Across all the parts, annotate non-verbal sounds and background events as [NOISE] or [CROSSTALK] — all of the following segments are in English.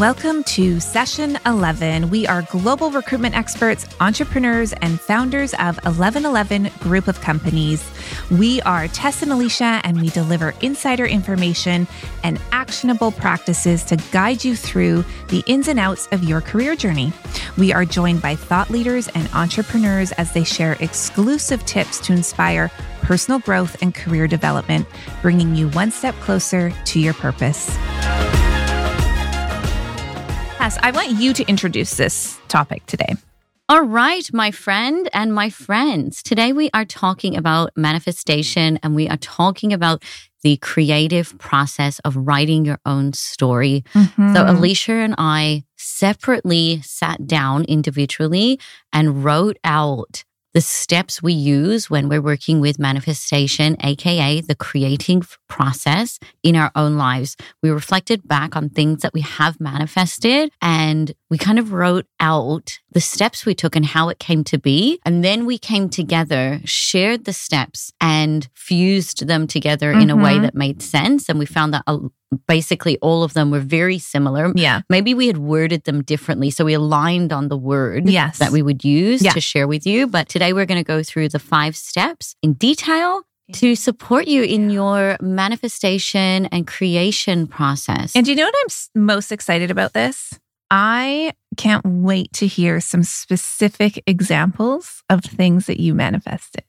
Welcome to session 11. We are global recruitment experts, entrepreneurs, and founders of 1111 Group of Companies. We are Tess and Alisha, and we deliver insider information and actionable practices to guide you through the ins and outs of your career journey. We are joined by thought leaders and entrepreneurs as they share exclusive tips to inspire personal growth and career development, bringing you one step closer to your purpose. Yes, I want you to introduce this topic today. All right, my friend and my friends. Today we are talking about manifestation and we are talking about the creative process of writing your own story. Mm-hmm. So, Alisha and I separately sat down individually and wrote out the steps we use when we're working with manifestation, AKA the creating process in our own lives. We reflected back on things that we have manifested and we kind of wrote out the steps we took and how it came to be. And then we came together, shared the steps and fused them together mm-hmm. in a way mm-hmm. that made sense. And we found that basically all of them were very similar. Yeah. Maybe we had worded them differently. So we aligned on the word yes. that we would use yeah. to share with you. But today we're going to go through the five steps in detail to support you in your manifestation and creation process. And do you know what I'm most excited about this? I can't wait to hear some specific examples of things that you manifested.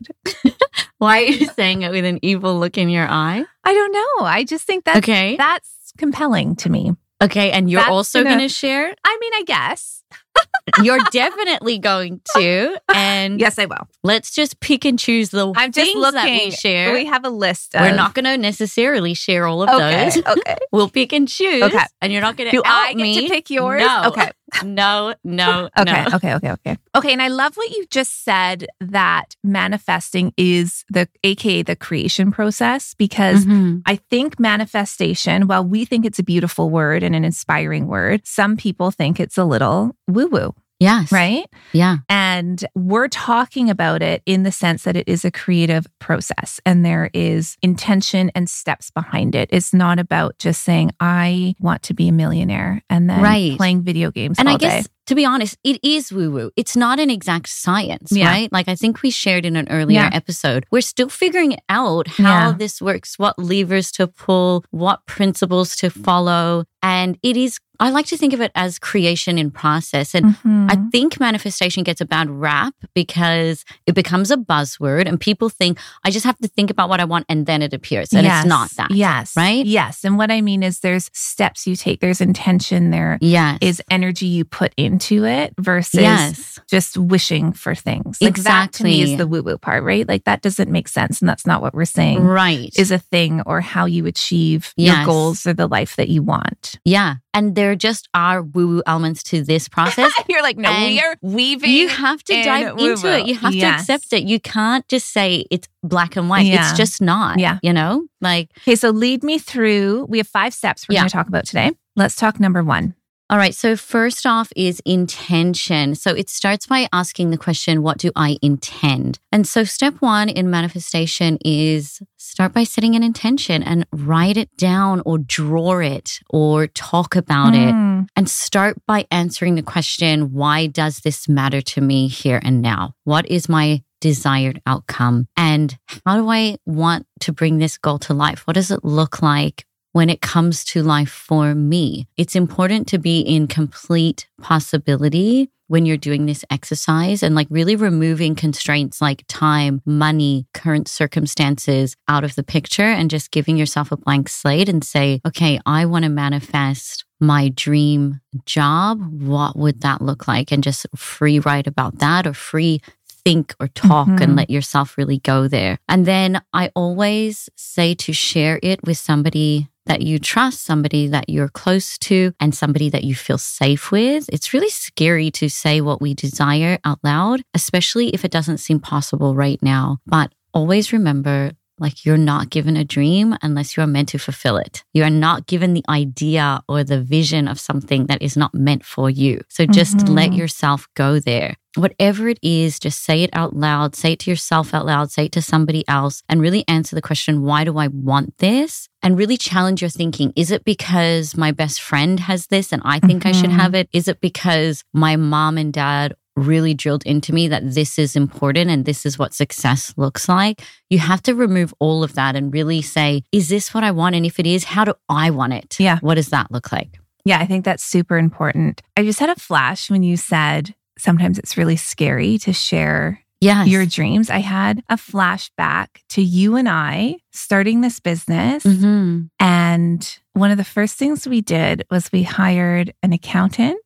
[LAUGHS] Why are you saying it with an evil look in your eye? I don't know. I just think that's okay. that's compelling to me. Okay, and you're that's also going to share? I mean, I guess. [LAUGHS] You're definitely going to. And yes, I will. Let's just pick and choose the I'm just looking, that we share. We have a list. Of... We're not going to necessarily share all of okay, those. [LAUGHS] Okay. we'll pick and choose. Okay. And you're not going to Do I get me. to pick yours? No. Okay. No, no, okay, no. okay, okay, okay. Okay, and I love what you just said that manifesting is the aka the creation process because mm-hmm. I think manifestation, while we think it's a beautiful word and an inspiring word, some people think it's a little woo-woo. Yes. Right? Yeah. And we're talking about it in the sense that it is a creative process and there is intention and steps behind it. It's not about just saying, I want to be a millionaire and then right. playing video games. And I guess day to be honest, it is woo woo. It's not an exact science, yeah. right? Like I think we shared in an earlier yeah. episode. We're still figuring out how yeah. this works, what levers to pull, what principles to follow. And it is, I like to think of it as creation in process. And mm-hmm. I think manifestation gets a bad rap because it becomes a buzzword and people think, I just have to think about what I want and then it appears. And yes. it's not that. Yes. Right? Yes. And what I mean is there's steps you take, there's intention, there yes. is energy you put in into it versus yes. just wishing for things. Like exactly. that to me is the woo woo part, right? Like that doesn't make sense. And that's not what we're saying. Right. Is a thing or how you achieve yes. your goals or the life that you want. Yeah. And there just are woo woo elements to this [LAUGHS] process. You're like, no, and we are weaving. You have to dive woo-woo. into it. You have yes. to accept it. You can't just say it's black and white. Yeah. It's just not. Yeah. You know, like. Okay. So lead me through. We have five steps we're yeah. going to talk about today. Let's talk number one. All right. So, first off is intention. So, it starts by asking the question, What do I intend? And so, step one in manifestation is start by setting an intention and write it down or draw it or talk about mm. it. Hmm. And start by answering the question, Why does this matter to me here and now? What is my desired outcome? And how do I want to bring this goal to life? What does it look like? When it comes to life for me. It's important to be in complete possibility when you're doing this exercise and like really removing constraints like time, money, current circumstances out of the picture and just giving yourself a blank slate and say, okay, I want to manifest my dream job. What would that look like? And just free write about that or free think or talk mm-hmm. and let yourself really go there. And then I always say to share it with somebody that you trust, somebody that you're close to, and somebody that you feel safe with. It's really scary to say what we desire out loud, especially if it doesn't seem possible right now. But always remember like you're not given a dream unless you are meant to fulfill it. You are not given the idea or the vision of something that is not meant for you. So just Mhm. let yourself go there. Whatever it is, just say it out loud, say it to yourself out loud, say it to somebody else, and really answer the question, why do I want this? And really challenge your thinking. Is it because my best friend has this and I think I should Mhm. have it? Is it because my mom and dad really drilled into me that this is important and this is what success looks like? You have to remove all of that and really say, is this what I want? And if it is, how do I want it? Yeah. What does that look like? Yeah, I think that's super important. I just had a flash when you said sometimes it's really scary to share Yes. your dreams. I had a flashback to you and I starting this business. hmm And one of the first things we did was we hired an accountant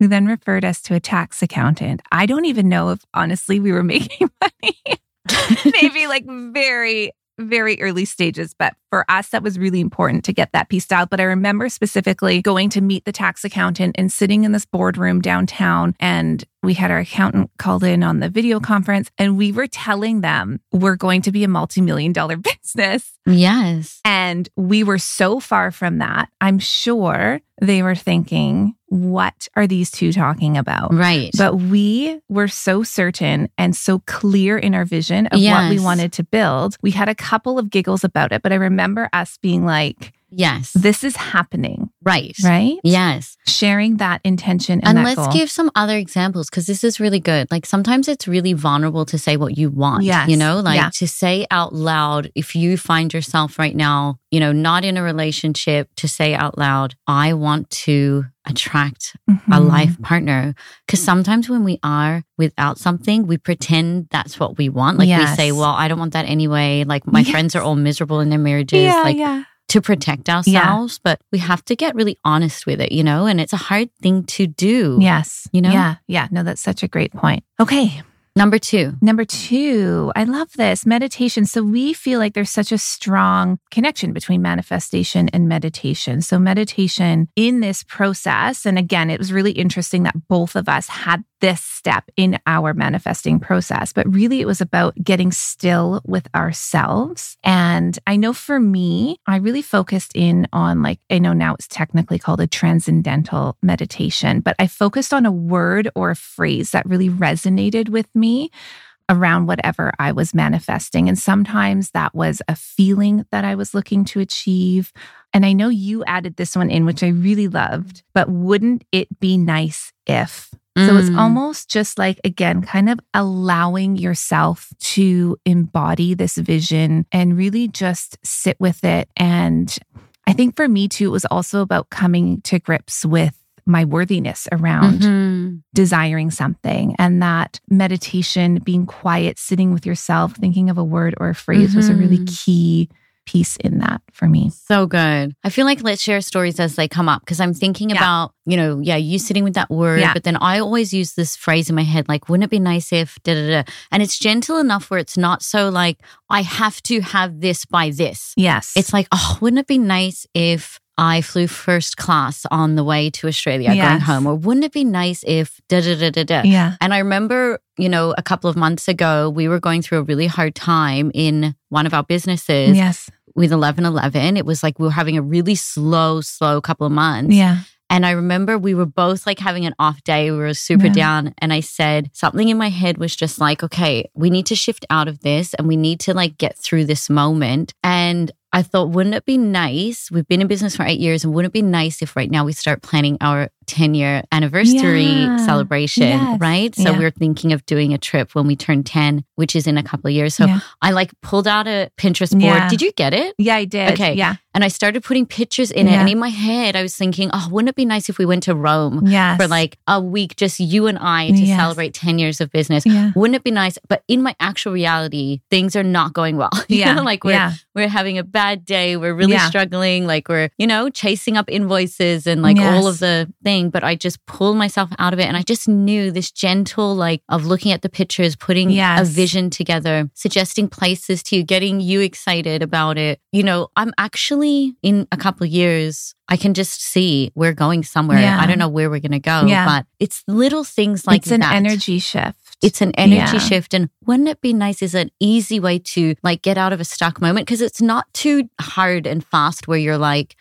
who then referred us to a tax accountant. I don't even know if honestly we were [LAUGHS] making money. [LAUGHS] Maybe like very, very early stages. But for us, that was really important to get that piece out. But I remember specifically going to meet the tax accountant and sitting in this boardroom downtown. And we had our accountant called in on the video conference and we were telling them we're going to be a multi million dollar [LAUGHS] business. Yes. And we were so far from that. I'm sure they were thinking, what are these two talking about? Right. But we were so certain and so clear in our vision of what we wanted to build. We had a couple of giggles about it, but I remember us being like, yes. this is happening, right. right? Yes. Sharing that intention and, And that let's goal. give some other examples because this is really good. Like sometimes it's really vulnerable to say what you want. Yes. You know, like Yeah. to say out loud, if you find yourself right now, you know, not in a relationship, to say out loud, I want to attract a Mhm. life partner. Because sometimes when we are without something, we pretend that's what we want. Like we say, well, I don't want that anyway. Like my Yes. friends are all miserable in their marriages. Yeah, like yeah. to protect ourselves, but we have to get really honest with it, you know, and it's a hard thing to do. Yes. You know? Yeah. Yeah. No, that's such a great point. Okay. Number two. Number two, I love this meditation. So we feel like there's such a strong connection between manifestation and meditation. So, meditation in this process, and again, it was really interesting that both of us had this step in our manifesting process, but really it was about getting still with ourselves. And I know for me, I really focused in on like, I know now it's technically called a transcendental meditation, but I focused on a word or a phrase that really resonated with me around whatever I was manifesting. And sometimes that was a feeling that I was looking to achieve. And I know you added this one in, which I really loved, but wouldn't it be nice if? So it's Mm. almost just like, again, kind of allowing yourself to embody this vision and really just sit with it. And I think for me too, it was also about coming to grips with my worthiness around Mhm. desiring something and that meditation, being quiet, sitting with yourself, thinking of a word or a phrase was a really Mhm. key piece in that for me. So good. I feel like let's share stories as they come up because I'm thinking Yeah. about, you know, yeah, you sitting with that word, Yeah. but then I always use this phrase in my head, like, wouldn't it be nice if da da da? And it's gentle enough where it's not so like, I have to have this by this. Yes. It's like, oh, wouldn't it be nice if I flew first class on the way to Australia going home? Or wouldn't it be nice if da da da da da? yeah. And I remember, you know, a couple of months ago, we were going through a really hard time in one of our businesses Yes. with 1111. It was like we were having a really slow, slow couple of months. Yeah. And I remember we were both like having an off day. We were super Yeah. down. And I said something in my head was just like, okay, we need to shift out of this and we need to like get through this moment. And I thought, wouldn't it be nice? We've been in business for eight years, and wouldn't it be nice if right now we start planning our 10 year anniversary Yeah. celebration, Yes. right? So Yeah. we're thinking of doing a trip when we turn 10, which is in a couple of years. So Yeah. I like pulled out a Pinterest board. Did you get it? Yeah, I did. Okay. Yeah. And I started putting pictures in it. And in my head, I was thinking, oh, wouldn't it be nice if we went to Rome Yes. for like a week, just you and I to Yes. celebrate 10 years of business? Wouldn't it be nice? But in my actual reality, things are not going well. [LAUGHS] Yeah. like we're we're having a bad day. We're really struggling. Like we're, you know, chasing up invoices and like all of the thing. But I just pulled myself out of it. And I just knew this gentle, like of looking at the pictures, putting a vision together, suggesting places to you, getting you excited about it. You know, I'm actually in a couple of years, I can just see we're going somewhere. Yeah. I don't know where we're going to go, Yeah. but it's little things like it's an that. energy shift. It's an energy Yeah. shift. And wouldn't it be nice? Is an easy way to like get out of a stuck moment because it's not too hard and fast where you're like,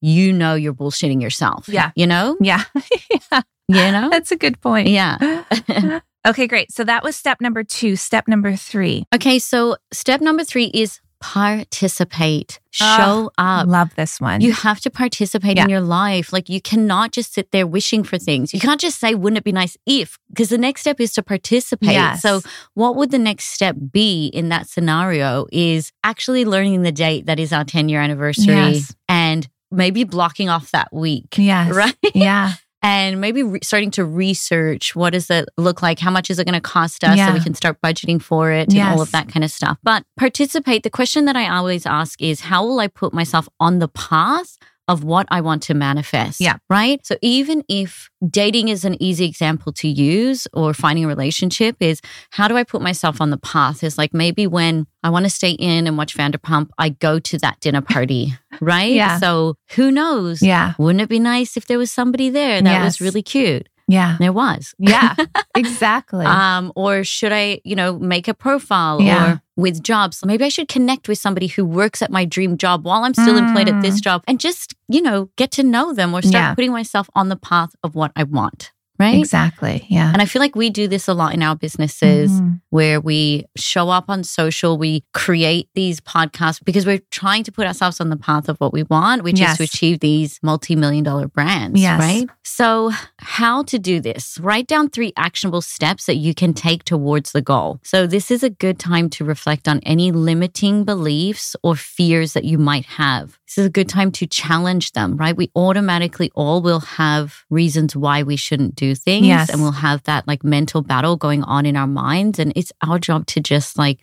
you know, you're bullshitting yourself. Yeah. You know? Yeah. [LAUGHS] yeah. You know? That's a good point. Yeah. [LAUGHS] okay, great. So that was step number two. Step number three. Okay. So step number three is participate, Ah, show up. Love this one. You have to participate Yeah. in your life. Like you cannot just sit there wishing for things. You can't just say, wouldn't it be nice if? Because the next step is to participate. Yes. So what would the next step be in that scenario is actually learning the date that is our 10 year anniversary Yes. and maybe blocking off that week. yes. Right. Yeah. [LAUGHS] And maybe re- starting to research what does it look like? How much is it going to cost us so we can start budgeting for it and all of that kind of stuff. But participate. The question that I always ask is how will I put myself on the path of what I want to manifest? Yeah. Right. So even if dating is an easy example to use or finding a relationship is how do I put myself on the path? Is like maybe when I want to stay in and watch Vanderpump, I go to that dinner party. [LAUGHS] Right. Yeah. So who knows? Yeah. Wouldn't it be nice if there was somebody there that was really cute? Yeah. There was. Yeah. [LAUGHS] exactly. Um, or should I, you know, make a profile Yeah. or with jobs? Maybe I should connect with somebody who works at my dream job while I'm still employed at this job and just, you know, get to know them or start Mm. Yeah. putting myself on the path of what I want. Right. exactly. Yeah. And I feel like we do this a lot in our businesses Mhm. where we show up on social, we create these podcasts because we're trying to put ourselves on the path of what we want, which Yes. is to achieve these multi million dollar brands. Yes. Right. So, how to do this? Write down three actionable steps that you can take towards the goal. So, this is a good time to reflect on any limiting beliefs or fears that you might have. This is a good time to challenge them, right? We automatically all will have reasons why we shouldn't do things Yes. and we'll have that like mental battle going on in our minds. And it's our job to just like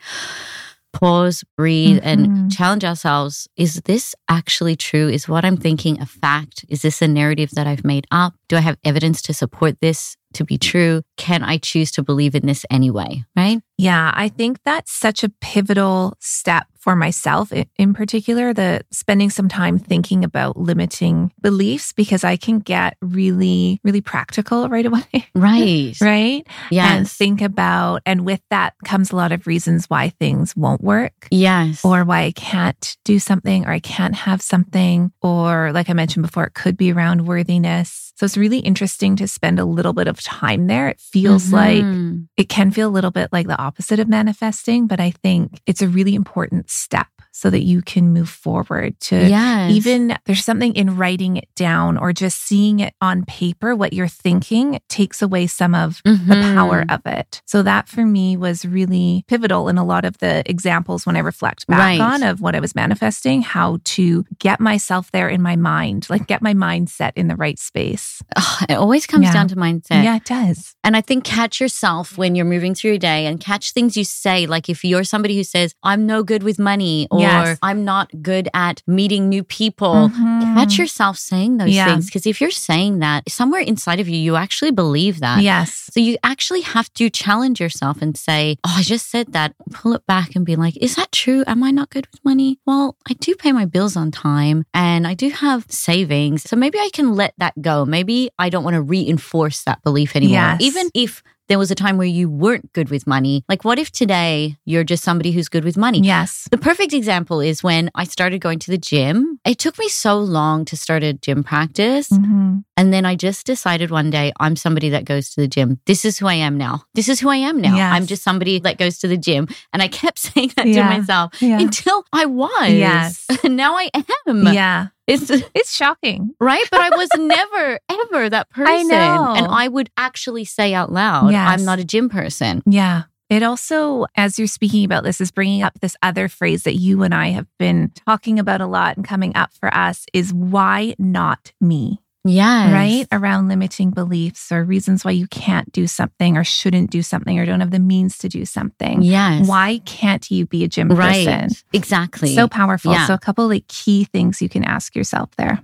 pause, breathe, Mhm. and challenge ourselves. Is this actually true? Is what I'm thinking a fact? Is this a narrative that I've made up? Do I have evidence to support this to be true? Can I choose to believe in this anyway? Right? Yeah, I think that's such a pivotal step for myself in particular, the spending some time thinking about limiting beliefs because I can get really, really practical right away. [LAUGHS] Right. right? Yes. And think about, and with that comes a lot of reasons why things won't work. yes. Or why I can't do something, or I can't have something, or like I mentioned before, it could be around worthiness. So it's really interesting to spend a little bit of time there. It feels like Mhm. it can feel a little bit like the opposite of manifesting, but I think it's a really important step so that you can move forward to yes. even there's something in writing it down or just seeing it on paper, what you're thinking takes away some of the Mhm. power of it. So that for me was really pivotal in a lot of the examples when I reflect back Right. on of what I was manifesting, how to get myself there in my mind, like get my mindset in the right space. Ugh, it always comes Yeah. down to mindset. Yeah, it does. And I think catch yourself when you're moving through your day and catch things you say. Like if you're somebody who says, I'm no good with money or Yes. I'm not good at meeting new people, Mhm. catch yourself saying those Yeah. things. Because if you're saying that, somewhere inside of you, you actually believe that. Yes. So you actually have to challenge yourself and say, Oh, I just said that. Pull it back and be like, Is that true? Am I not good with money? Well, I do pay my bills on time and I do have savings. So maybe I can let that go. Maybe I don't want to reinforce that belief anymore. Yes. Even if there was a time where you weren't good with money. Like, what if today you're just somebody who's good with money? Yes. The perfect example is when I started going to the gym. It took me so long to start a gym practice. Mhm. And then I just decided one day I'm somebody that goes to the gym. This is who I am now. This is who I am now. Yes. I'm just somebody that goes to the gym. And I kept [LAUGHS] saying that Yeah. to myself Yeah. until I was. Yes. And [LAUGHS] now I am. Yeah. It's [LAUGHS] It's shocking. right. But I was never, [LAUGHS] ever that person. I know. And I would actually say out loud, Yes. I'm not a gym person. Yeah. It also, as you're speaking about this, is bringing up this other phrase that you and I have been talking about a lot and coming up for us is why not me? Yes. Right? Around limiting beliefs or reasons why you can't do something or shouldn't do something or don't have the means to do something. Yes. Why can't you be a gym Right. person? Exactly. So powerful. Yeah. So, a couple like key things you can ask yourself there.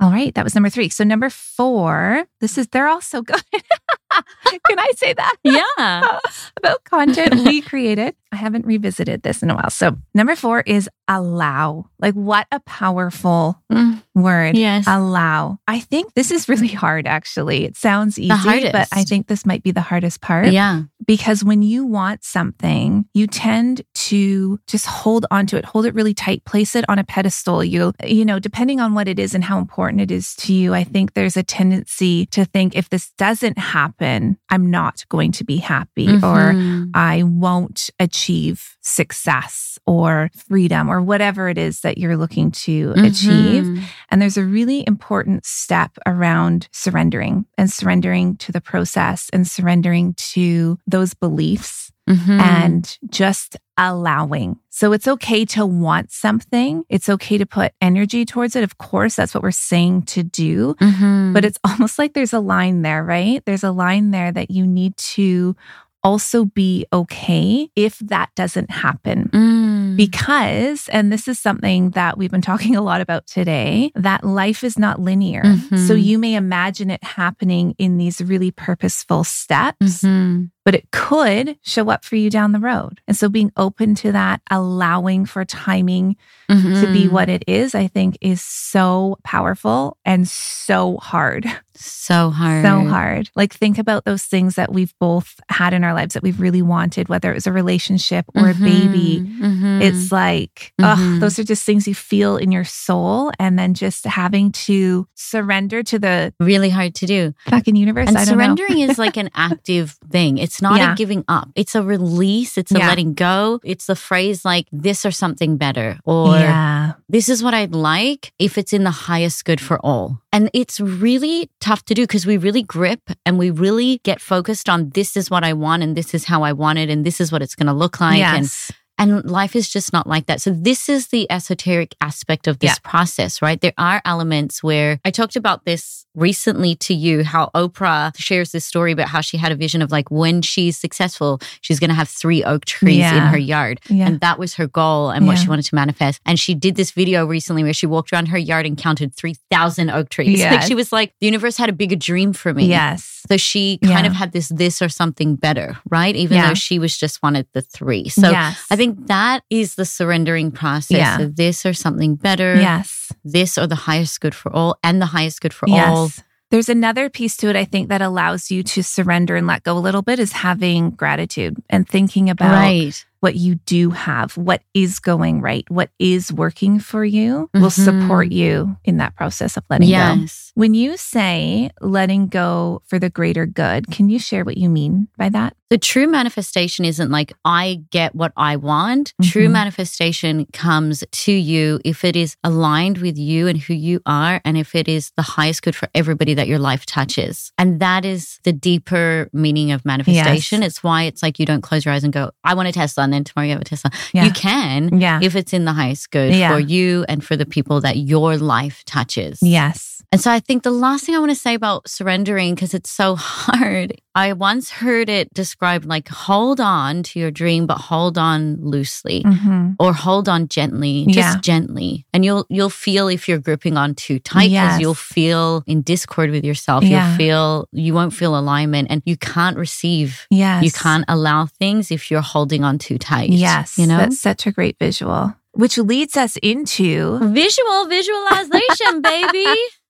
All right. That was number three. So, number four, this is, they're all so good. [LAUGHS] [LAUGHS] Can I say that? Yeah. [LAUGHS] About content we created. I haven't revisited this in a while. So, number four is allow. Like, what a powerful Mm, word. Yes. Allow. I think this is really hard, actually. It sounds easy, but. I think this might be the hardest part yeah. because when you want something, you tend to just hold onto it, hold it really tight, place it on a pedestal. You, you know, depending on what it is and how important it is to you, I think there's a tendency to think if this doesn't happen, I'm not going to be happy or Mhm. I won't achieve success or freedom or whatever it is that you're looking to achieve. Mhm. And there's a really important step around surrendering and surrendering to the process and surrendering to those beliefs Mhm. and just allowing. So it's okay to want something. It's okay to put energy towards it. Of course, that's what we're saying to do. Mhm. But it's [LAUGHS] almost like there's a line there, right? There's a line there that you need to also be okay if that doesn't happen. Mm. Because, and this is something that we've been [LAUGHS] talking a lot about today, that life is not linear. Mhm. So you may imagine it happening in these really purposeful steps, Mhm. But it could show up for you down the road. And so being open to that, allowing for timing to be Mhm. what it is, I think is so powerful and so hard. so hard. So hard. Like, think about those things that we've both had in our lives that we've really wanted, whether it was a relationship or a baby. Mhm. Mhm. It's like, ugh, Mhm. those are just things you feel in your soul. And then just having to surrender to the really hard to do. fucking universe. And I don't know. surrendering is like an active thing. It's not Yeah. a giving up. It's a release. It's a Yeah. letting go. It's the phrase like this or something better or yeah. this is what I'd like if it's in the highest good for all. And it's really tough to do because we really grip and we really get focused on this is what I want and this is how I want it and this is what it's going to look like. Yes. and life is just not like that. So this is the esoteric aspect of this Yeah. process, right? There are elements where I talked about this recently to you, how Oprah shares this story about how she had a vision of like when she's successful, she's going to have three oak trees in her yard. Yeah. And that was her goal and what she wanted to manifest. And she did this video recently where she walked around her yard and counted 3,000 oak trees. Like she was like, the universe had a bigger dream for me. Yes. So she kind Yeah. of had this this or something better, right? Even Yeah. though she was just wanted the three. So yes. I think that is the surrendering process Yeah. of this or something better, yes. this or the highest good for all, and the highest good for Yes. all. There's another piece to it, I think, that allows you to surrender and let go a little bit is having gratitude and thinking about Right. what you do have, what is going right, what is working for you will Mhm. support you in that process of letting go. Yes. When you say letting go for the greater good, can you share what you mean by that? The true manifestation isn't like, I get what I want. True Mhm. manifestation comes to you if it is aligned with you and who you are, and if it is the highest good for everybody that your life touches. And that is the deeper meaning of manifestation. It's why it's like you don't close your eyes and go, I want a Tesla, and then tomorrow you have a Tesla. Yeah. You can Yeah. if it's in the highest good Yeah. for you and for the people that your life touches. yes. And so I think the last thing I want to say about surrendering, because it's so [LAUGHS] hard, I once heard it described like hold on to your dream, but hold on loosely. hmm Or hold on gently, just Yeah. gently, and you'll you'll feel if you're gripping on too tight, because Yes. you'll feel in discord with yourself. Yeah. You'll feel you won't feel alignment, and you can't receive. Yes. You can't allow things if you're holding on too tight. Yes. you know. That's such a great visual, which leads us into Visual visualization, baby.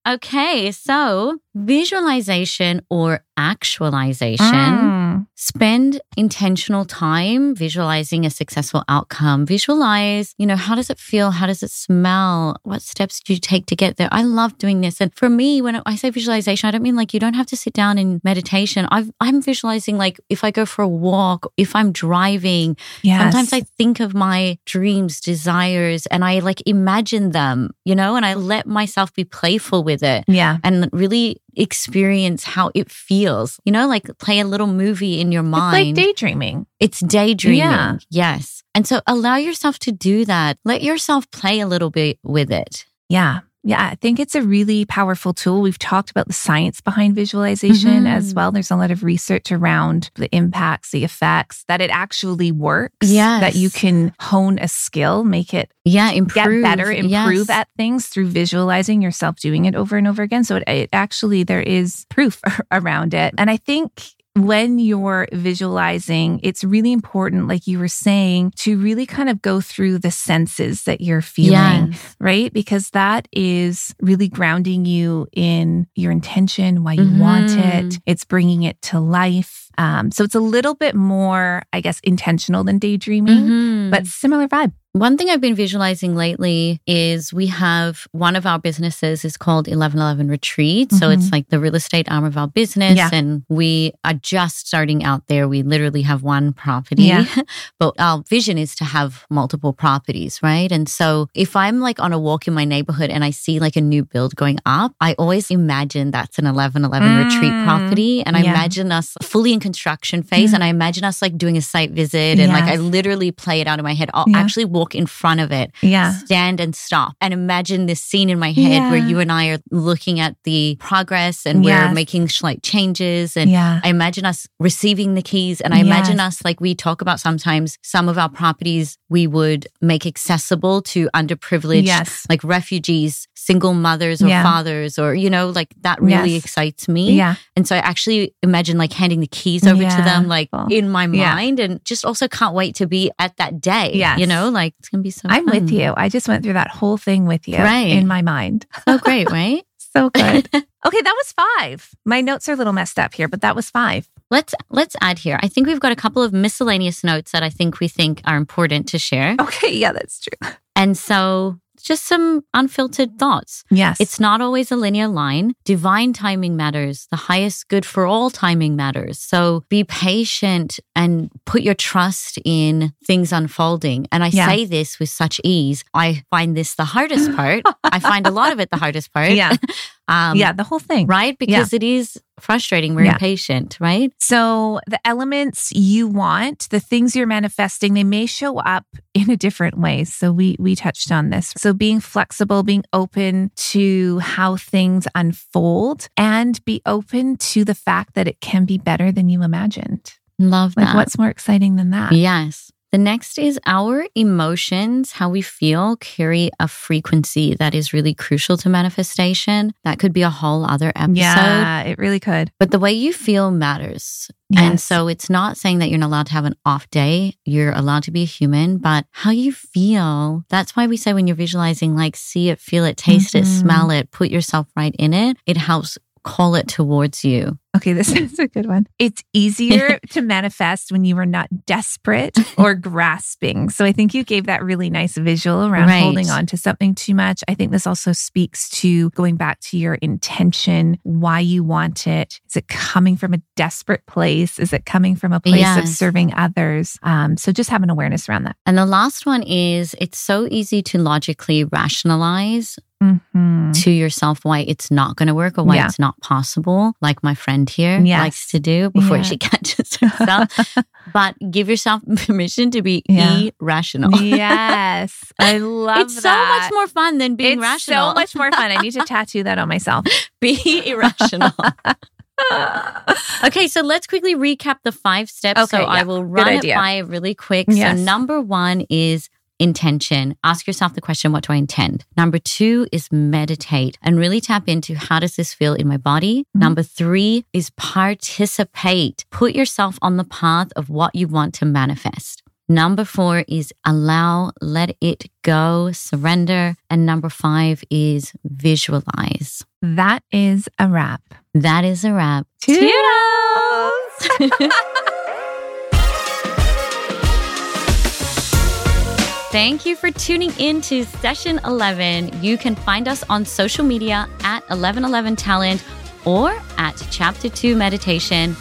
Okay, so visualization or actualization. Mm. Spend intentional time visualizing a successful outcome. Visualize, you know, how does it feel? How does it smell? What steps do you take to get there? I love doing this. And for me, when I say visualization, I don't mean like you don't have to sit down in meditation. I've, I'm visualizing like if I go for a walk, if I'm driving, Yes. Sometimes I think of my dreams, desires, and I like imagine them, you know, and I let myself be playful with it yeah. and really experience how it feels, you know, like play a little movie in your It's like mind. daydreaming. It's daydreaming. Yeah. Yes. And so allow yourself to do that. Let yourself play a little bit with it. Yeah. Yeah, I think it's a really powerful tool. We've talked about the science behind visualization Mhm. as well. There's a lot of research around the impacts, the effects, that it actually works. Yeah, That you can hone a skill, make it Yeah, improve. get better, improve Yes. at things through visualizing yourself doing it over and over again. So it, it actually, there is proof [LAUGHS] around it. And I think when you're visualizing, it's really important, like you were saying, to really kind of go through the senses that you're feeling Yes. right? Because that is really grounding you in your intention, why you want Mhm. it. It's bringing it to life. Um, so it's a little bit more, I guess, intentional than daydreaming, Mhm. but similar vibe. One thing I've been visualizing lately is we have one of our businesses is called 1111 Retreat. So it's Mhm. like the real estate arm of our business. Yeah. And we are just starting out there. We literally have one property, Yeah. [LAUGHS] but our vision is to have multiple properties, right? And so if I'm like on a walk in my neighborhood and I see like a new build going up, I always imagine that's an 1111 Retreat Mm. property. And I Yeah. imagine us fully in construction phase. Mhm. And I imagine us like doing a site visit and like I literally play it out in my head. I'll actually walk in front of it, Yeah. stand and stop, and imagine this scene in my head where you and I are looking at the progress and we're making slight changes. And Yeah. I imagine us receiving the keys. And I imagine us, like we talk about sometimes, some of our properties we would make accessible to underprivileged, Yes. like refugees, single mothers or Yeah. fathers, or, you know, like that really Yes. excites me. Yeah. And so I actually imagine like handing the keys over to them, like in my Yeah. mind, and just also can't wait to be at that day. Yeah. You know, like it's going to be so I'm fun. with you. I just went through that whole thing with you Right. in my mind. [LAUGHS] Oh, great, right? [LAUGHS] So good. [LAUGHS] okay, that was five. My notes are a little messed up here, but that was five. let's let's add here. I think we've got a couple of miscellaneous notes that I think we think are important to share. Okay, yeah, that's true. And so just some unfiltered thoughts. Yes. It's not always a linear line. Divine timing matters. The highest good for all timing matters. So be patient and put your trust in things unfolding. And I Yeah. say this with such ease. I find this the hardest part. I find a lot of it the hardest part. [LAUGHS] yeah. Um, yeah, the whole thing. Right? Because it is frustrating. We're Yeah. impatient, right? So the elements you want, the things you're manifesting, they may show up in a different way. So we we touched on this. So being flexible, being open to how things unfold and be open to the fact that it can be better than you imagined. Love Like that. what's more exciting than that? Yes. The next is our emotions, how we feel, carry a frequency that is really crucial to manifestation. That could be a whole other episode. Yeah, it really could. But the way you feel matters. And so it's not saying that you're not allowed to have an off day. You're allowed to be a human, but how you feel, that's why we say when you're visualizing, like see it, feel it, taste it, Mhm. smell it, put yourself right in it. It helps call it towards you. Okay, this [LAUGHS] is a good one. It's easier [LAUGHS] to manifest when you are not desperate or [LAUGHS] grasping. So I think you gave that really nice visual around Right. holding on to something too much. I think this also speaks to going back to your intention, why you want it. Is it coming from a desperate place? Is it coming from a place of serving others? Um, so just have an awareness around that. And the last one is it's so easy to logically rationalize Mhm. to yourself why it's not going to work or why Yeah. it's not possible, like my friend here Yes. likes to do before Yeah. she [LAUGHS] catches herself. [LAUGHS] but give yourself [LAUGHS] permission to be Yeah. irrational. yes, I love it. it's so much more fun than being it's rational. so much more fun. I need to tattoo that on myself. be irrational. okay, so let's quickly recap the five steps. Okay, so I will run it by really quick. Yes. So number one is intention. Ask yourself the question, what do I intend? Number two is meditate and really tap into how does this feel in my body? Mhm. Number three is participate. Put yourself on the path of what you want to manifest. Number four is allow, let it go, surrender. And number five is visualize. That is a wrap. That is a wrap. Toodles! [LAUGHS] [LAUGHS] Thank you for tuning in to session 11. You can find us on social media at 1111 Talent or at Chapter 2 Meditation.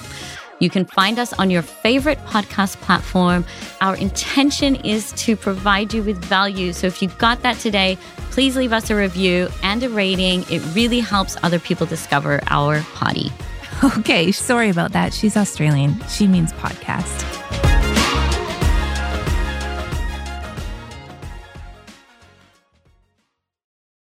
You can find us on your favorite podcast platform. Our intention is to provide you with value. So if you got that today, please leave us a review and a rating. It really helps other people discover our potty. [LAUGHS] Okay, sorry about that. She's Australian. She means podcast.